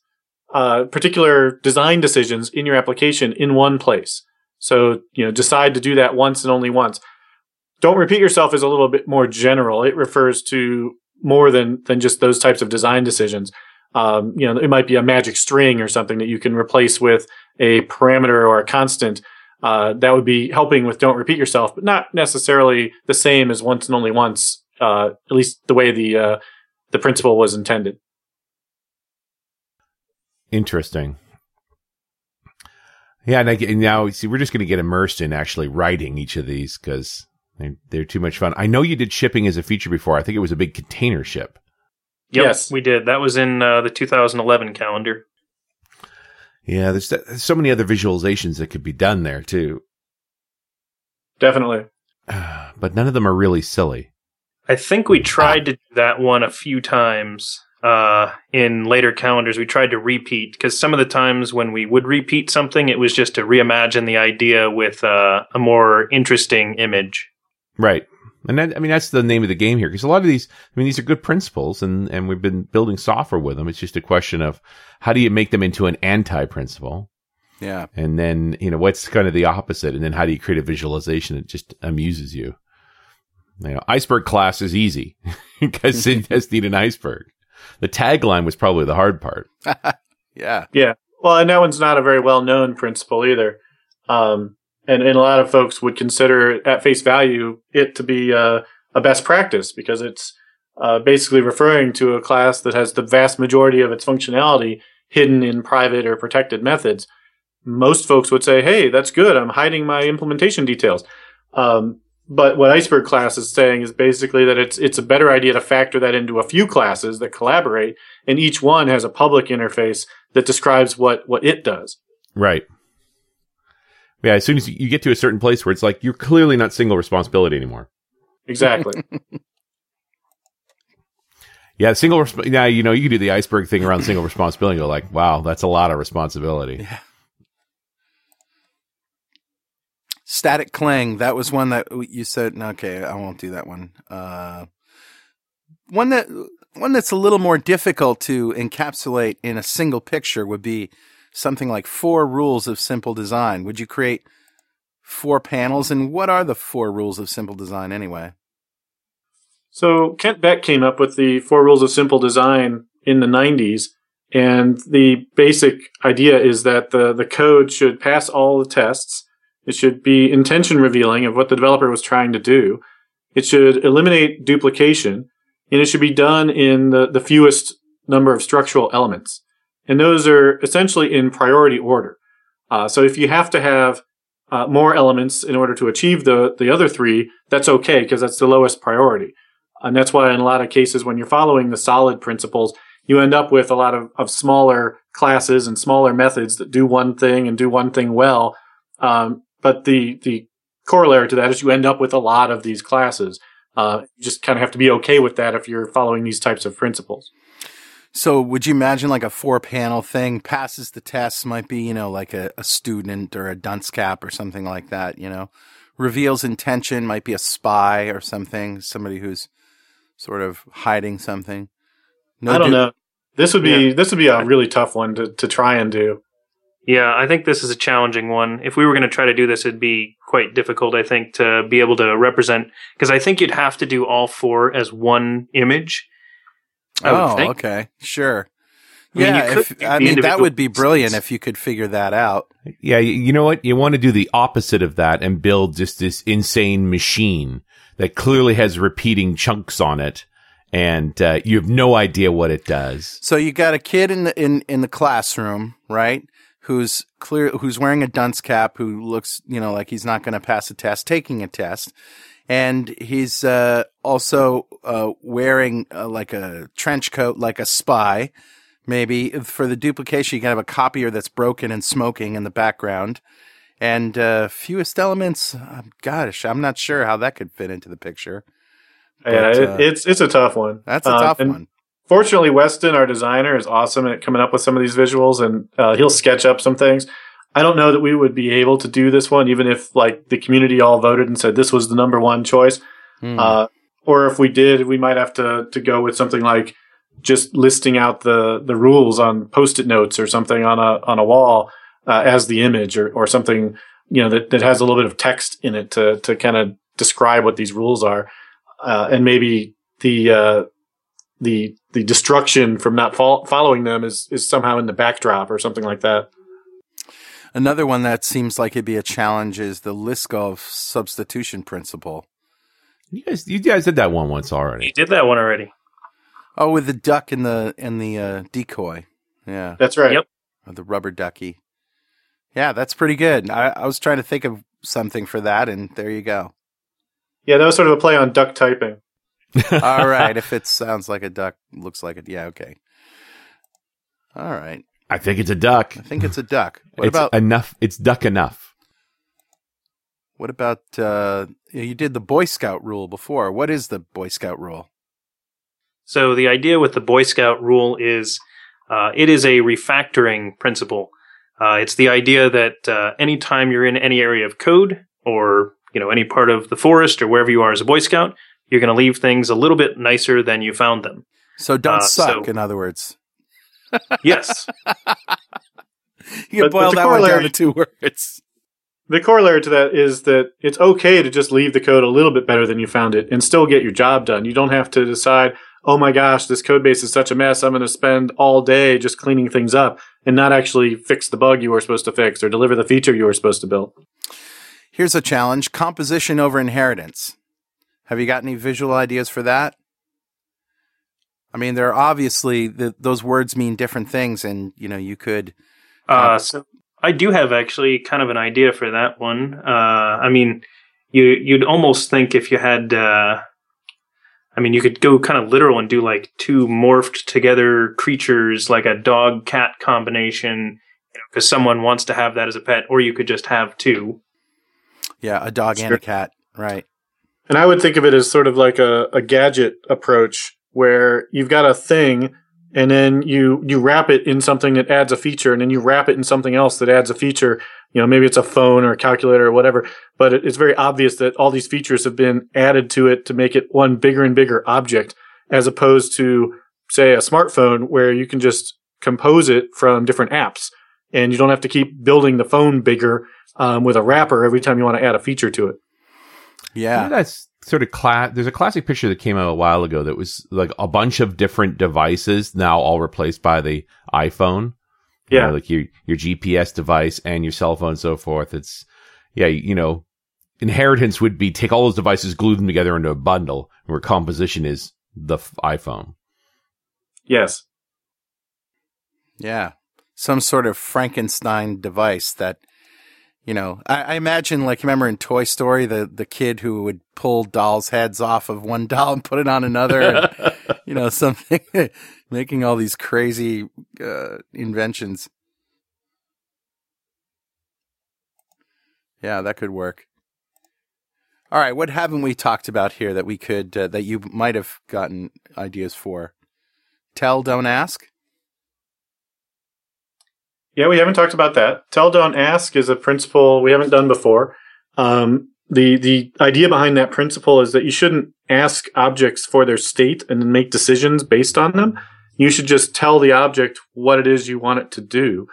uh, particular design decisions in your application in one place. So you know, decide to do that once and only once. Don't repeat yourself is a little bit more general. It refers to more than than just those types of design decisions. Um, you know, it might be a magic string or something that you can replace with a parameter or a constant. Uh, that would be helping with don't repeat yourself, but not necessarily the same as once and only once. Uh, at least the way the uh, the principle was intended. Interesting. Yeah, and, I, and now see, we're just going to get immersed in actually writing each of these because they're, they're too much fun. I know you did shipping as a feature before. I think it was a big container ship. Yep, Yes. we did. That was in uh, the 2011 calendar. Yeah, there's, there's so many other visualizations that could be done there too, Definitely. but none of them are really silly. I think we tried to do that one a few times uh, in later calendars. We tried to repeat because some of the times when we would repeat something, it was just to reimagine the idea with uh, a more interesting image. Right. And that, I mean, that's the name of the game here because a lot of these, I mean, these are good principles and, and we've been building software with them. It's just a question of how do you make them into an anti principle? yeah And then, you know, what's kind of the opposite? And then how do you create a visualization that just amuses you? You know, iceberg class is easy because it just need an iceberg. The tagline was probably the hard part. yeah Yeah. Well, and that one's not a very well known principle either. Um, and, and a lot of folks would consider at face value it to be uh, a best practice because it's uh, basically referring to a class that has the vast majority of its functionality hidden in private or protected methods. Most folks would say, "Hey, that's good. I'm hiding my implementation details." Um, but what Iceberg class is saying is basically that it's it's a better idea to factor that into a few classes that collaborate, and each one has a public interface that describes what what it does. Right. Yeah, as soon as you get to a certain place where it's like you're clearly not single responsibility anymore. Exactly. yeah, single. Resp- yeah, you know, you can do the iceberg thing around single responsibility. And go like, wow, that's a lot of responsibility. Yeah. Static cling. That was one that you said. Okay, I won't do that one. Uh, one that one that's a little more difficult to encapsulate in a single picture would be something like four rules of simple design. Would you create four panels? And what are the four rules of simple design anyway? So Kent Beck came up with the four rules of simple design in the 90s. And the basic idea is that the, the code should pass all the tests. It should be intention revealing of what the developer was trying to do. It should eliminate duplication and it should be done in the, the fewest number of structural elements. And those are essentially in priority order. Uh, so if you have to have uh, more elements in order to achieve the, the other three, that's okay because that's the lowest priority. And that's why in a lot of cases, when you're following the solid principles, you end up with a lot of, of smaller classes and smaller methods that do one thing and do one thing well. Um, but the, the corollary to that is you end up with a lot of these classes. Uh, you just kind of have to be okay with that if you're following these types of principles. So would you imagine like a four panel thing passes the tests might be, you know, like a, a student or a dunce cap or something like that, you know, reveals intention might be a spy or something, somebody who's sort of hiding something. No I don't do- know. This would be yeah. this would be a really tough one to, to try and do. Yeah, I think this is a challenging one. If we were going to try to do this, it'd be quite difficult, I think, to be able to represent, because I think you'd have to do all four as one image I oh, okay, sure. I mean, yeah, if, I mean that would be brilliant if you could figure that out. Yeah, you know what? You want to do the opposite of that and build just this insane machine that clearly has repeating chunks on it, and uh, you have no idea what it does. So you got a kid in the in in the classroom, right? Who's clear, who's wearing a dunce cap, who looks, you know, like he's not going to pass a test, taking a test, and he's uh, also uh, wearing uh, like a trench coat, like a spy. Maybe for the duplication, you can have a copier that's broken and smoking in the background. And uh, fewest elements, uh, gosh, I'm not sure how that could fit into the picture. But, yeah, it, uh, it's it's a tough one. That's a tough one. Fortunately, Weston, our designer, is awesome at coming up with some of these visuals, and he'll sketch up some things. I don't know that we would be able to do this one, even if like the community all voted and said this was the number one choice. Mm. Uh, or if we did, we might have to to go with something like just listing out the the rules on post-it notes or something on a on a wall uh, as the image, or or something you know that that has a little bit of text in it to to kind of describe what these rules are, uh, and maybe the uh, the the destruction from not fo- following them is is somehow in the backdrop or something like that. Another one that seems like it'd be a challenge is the Liskov substitution principle. You guys, you guys did that one once already. You did that one already. Oh, with the duck and the and the uh, decoy. Yeah, that's right. Yep. Or the rubber ducky. Yeah, that's pretty good. I, I was trying to think of something for that, and there you go. Yeah, that was sort of a play on duck typing. All right, if it sounds like a duck, looks like it. Yeah, okay. All right. I think it's a duck. I think it's a duck. What it's about enough? It's duck enough. What about uh, you did the Boy Scout rule before? What is the Boy Scout rule? So the idea with the Boy Scout rule is uh, it is a refactoring principle. Uh, it's the idea that uh, anytime you're in any area of code or you know any part of the forest or wherever you are as a Boy Scout, you're going to leave things a little bit nicer than you found them. So don't uh, suck. So, in other words yes. you can boil that one down to two words. The corollary to that is that it's okay to just leave the code a little bit better than you found it and still get your job done. You don't have to decide, oh my gosh, this code base is such a mess. I'm going to spend all day just cleaning things up and not actually fix the bug you were supposed to fix or deliver the feature you were supposed to build. Here's a challenge composition over inheritance. Have you got any visual ideas for that? I mean, there are obviously the, those words mean different things, and you know, you could. Uh, so I do have actually kind of an idea for that one. Uh, I mean, you you'd almost think if you had, uh, I mean, you could go kind of literal and do like two morphed together creatures, like a dog cat combination, because someone wants to have that as a pet, or you could just have two. Yeah, a dog sure. and a cat, right? And I would think of it as sort of like a, a gadget approach where you've got a thing and then you you wrap it in something that adds a feature and then you wrap it in something else that adds a feature. You know maybe it's a phone or a calculator or whatever but it, it's very obvious that all these features have been added to it to make it one bigger and bigger object as opposed to say a smartphone where you can just compose it from different apps and you don't have to keep building the phone bigger um, with a wrapper every time you want to add a feature to it yeah. That's sort of class. There's a classic picture that came out a while ago that was like a bunch of different devices now all replaced by the iPhone. Yeah. You know, like your, your GPS device and your cell phone and so forth. It's, yeah, you know, inheritance would be take all those devices, glue them together into a bundle where composition is the f- iPhone. Yes. Yeah. Some sort of Frankenstein device that you know, I, I, imagine like remember in Toy Story the the kid who would pull dolls' heads off of one doll and put it on another, and, you know, something making all these crazy uh, inventions. Yeah, that could work. All right, what haven't we talked about here that we could uh, that you might have gotten ideas for? Tell, don't ask. Yeah, we haven't talked about that. Tell, don't ask is a principle we haven't done before. Um, the the idea behind that principle is that you shouldn't ask objects for their state and make decisions based on them. You should just tell the object what it is you want it to do.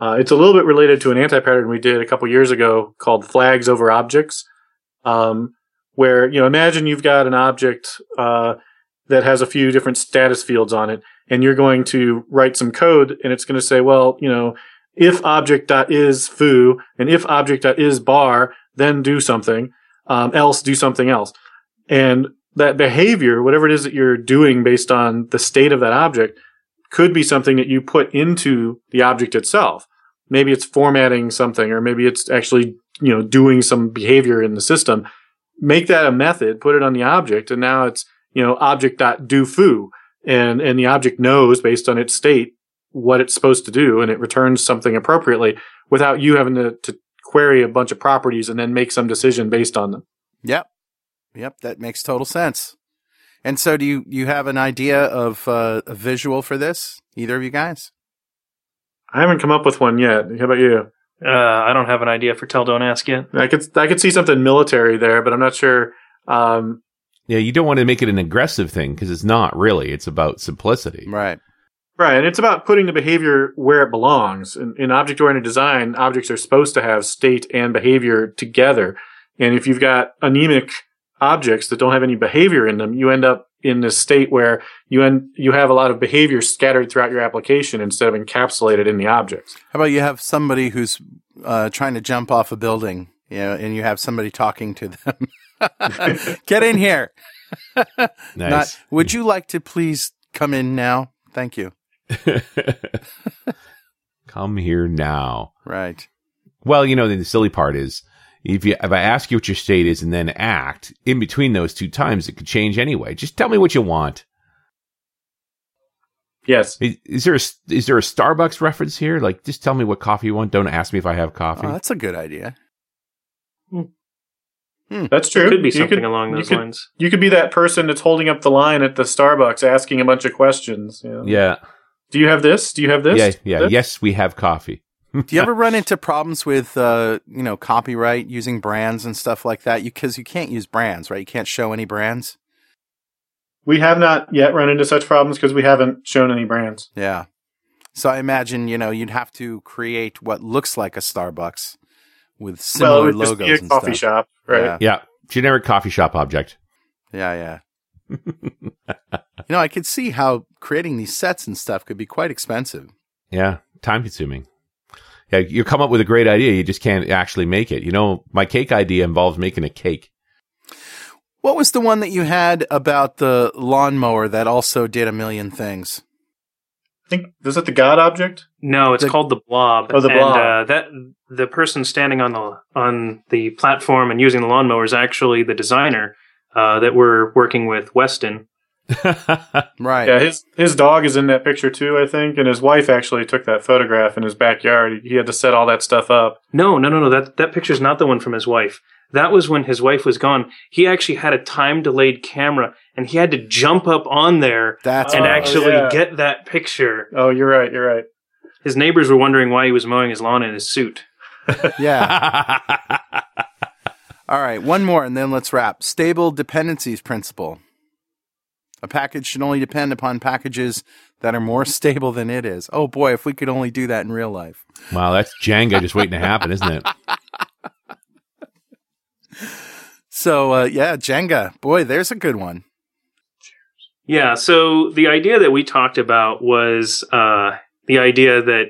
Uh, it's a little bit related to an anti-pattern we did a couple years ago called flags over objects, um, where you know imagine you've got an object uh, that has a few different status fields on it, and you're going to write some code and it's going to say, well, you know, if object dot is foo and if object dot is bar, then do something, um, else do something else. And that behavior, whatever it is that you're doing based on the state of that object, could be something that you put into the object itself. Maybe it's formatting something, or maybe it's actually, you know, doing some behavior in the system. Make that a method, put it on the object, and now it's, you know, object dot do foo and and the object knows based on its state what it's supposed to do and it returns something appropriately without you having to, to query a bunch of properties and then make some decision based on them. Yep. Yep, that makes total sense. And so do you you have an idea of uh, a visual for this? Either of you guys? I haven't come up with one yet. How about you? Uh, I don't have an idea for tell don't ask yet. I could I could see something military there, but I'm not sure um, yeah, you don't want to make it an aggressive thing because it's not really. It's about simplicity. Right. Right. And it's about putting the behavior where it belongs. In, in object oriented design, objects are supposed to have state and behavior together. And if you've got anemic objects that don't have any behavior in them, you end up in this state where you end, you have a lot of behavior scattered throughout your application instead of encapsulated in the objects. How about you have somebody who's uh, trying to jump off a building, you know, and you have somebody talking to them. Get in here. nice. Not, would you like to please come in now? Thank you. come here now. Right. Well, you know, the silly part is if you if I ask you what your state is and then act in between those two times, it could change anyway. Just tell me what you want. Yes. Is, is, there a is there a Starbucks reference here? Like, just tell me what coffee you want. Don't ask me if I have coffee. Oh, that's a good idea. Hmm. Hmm. That's true. It could be something could, along those could, lines. You could be that person that's holding up the line at the Starbucks asking a bunch of questions. You know? Yeah. Do you have this? Do you have this? Yeah, yeah. This? Yes, we have coffee. Do you ever run into problems with, uh, you know, copyright using brands and stuff like that? Because you, you can't use brands, right? You can't show any brands. We have not yet run into such problems because we haven't shown any brands. Yeah. So I imagine, you know, you'd have to create what looks like a Starbucks with similar well, logos just be a coffee stuff. shop, right? Yeah. yeah, generic coffee shop object. Yeah, yeah. you know, I could see how creating these sets and stuff could be quite expensive. Yeah, time consuming. Yeah, you come up with a great idea, you just can't actually make it. You know, my cake idea involves making a cake. What was the one that you had about the lawnmower that also did a million things? I think is it the God object? No, it's the, called the Blob. Oh, the and, Blob. Uh, that the person standing on the on the platform and using the lawnmower is actually the designer uh, that we're working with, Weston. right. Yeah, his his dog is in that picture too, I think, and his wife actually took that photograph in his backyard. He had to set all that stuff up. No, no, no, no. That that picture's not the one from his wife. That was when his wife was gone. He actually had a time delayed camera and he had to jump up on there That's and Oh, actually yeah. get that picture. Oh, you're right. You're right. His neighbors were wondering why he was mowing his lawn in his suit. yeah. All right, one more and then let's wrap. Stable dependencies principle. A package should only depend upon packages that are more stable than it is. Oh boy, if we could only do that in real life. wow, that's Jenga just waiting to happen, isn't it? So, uh, yeah, Jenga. Boy, there's a good one. Yeah, so the idea that we talked about was uh, the idea that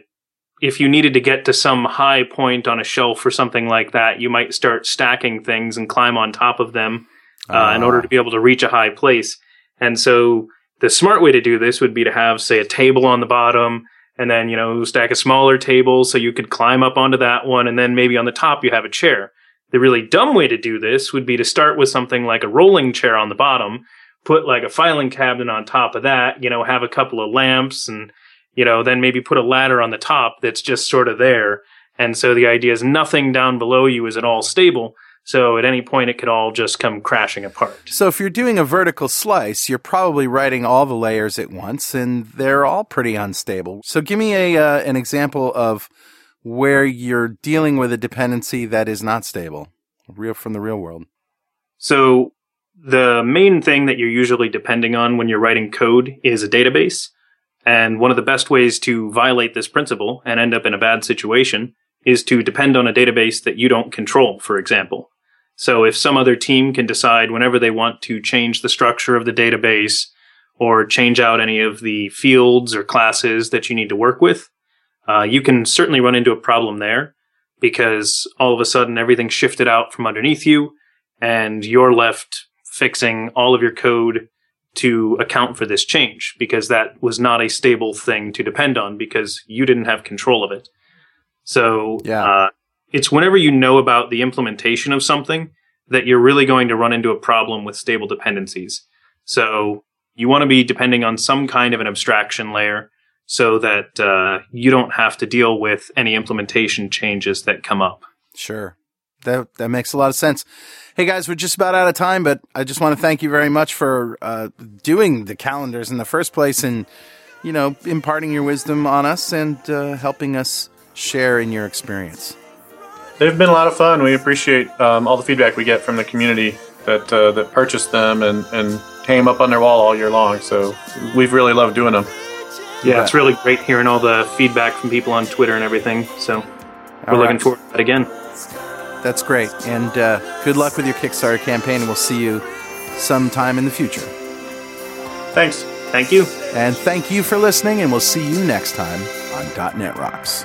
if you needed to get to some high point on a shelf or something like that, you might start stacking things and climb on top of them uh, in order to be able to reach a high place. And so the smart way to do this would be to have, say, a table on the bottom and then, you know, stack a smaller table so you could climb up onto that one. And then maybe on the top you have a chair. The really dumb way to do this would be to start with something like a rolling chair on the bottom, put like a filing cabinet on top of that, you know, have a couple of lamps and, you know, then maybe put a ladder on the top that's just sort of there. And so the idea is nothing down below you is at all stable. So at any point it could all just come crashing apart. So if you're doing a vertical slice, you're probably writing all the layers at once, and they're all pretty unstable. So give me a uh, an example of where you're dealing with a dependency that is not stable, real from the real world. So the main thing that you're usually depending on when you're writing code is a database. And one of the best ways to violate this principle and end up in a bad situation is to depend on a database that you don't control, for example. So if some other team can decide whenever they want to change the structure of the database or change out any of the fields or classes that you need to work with, uh, you can certainly run into a problem there because all of a sudden everything shifted out from underneath you and you're left fixing all of your code to account for this change because that was not a stable thing to depend on because you didn't have control of it. So Yeah. uh, it's whenever you know about the implementation of something that you're really going to run into a problem with stable dependencies. So you want to be depending on some kind of an abstraction layer so that uh, you don't have to deal with any implementation changes that come up. Sure. That that makes a lot of sense. Hey guys, we're just about out of time, but I just want to thank you very much for uh, doing the calendars in the first place and you know imparting your wisdom on us and uh, helping us share in your experience. They've been a lot of fun. We appreciate um, all the feedback we get from the community that uh, that purchased them and and hang them up on their wall all year long. So we've really loved doing them. Yeah, it's really great hearing all the feedback from people on Twitter and everything. So we're All looking forward to that again. That's great. And uh, good luck with your Kickstarter campaign, we'll see you sometime in the future. Thanks. Thank you. And thank you for listening, and we'll see you next time on .NET Rocks.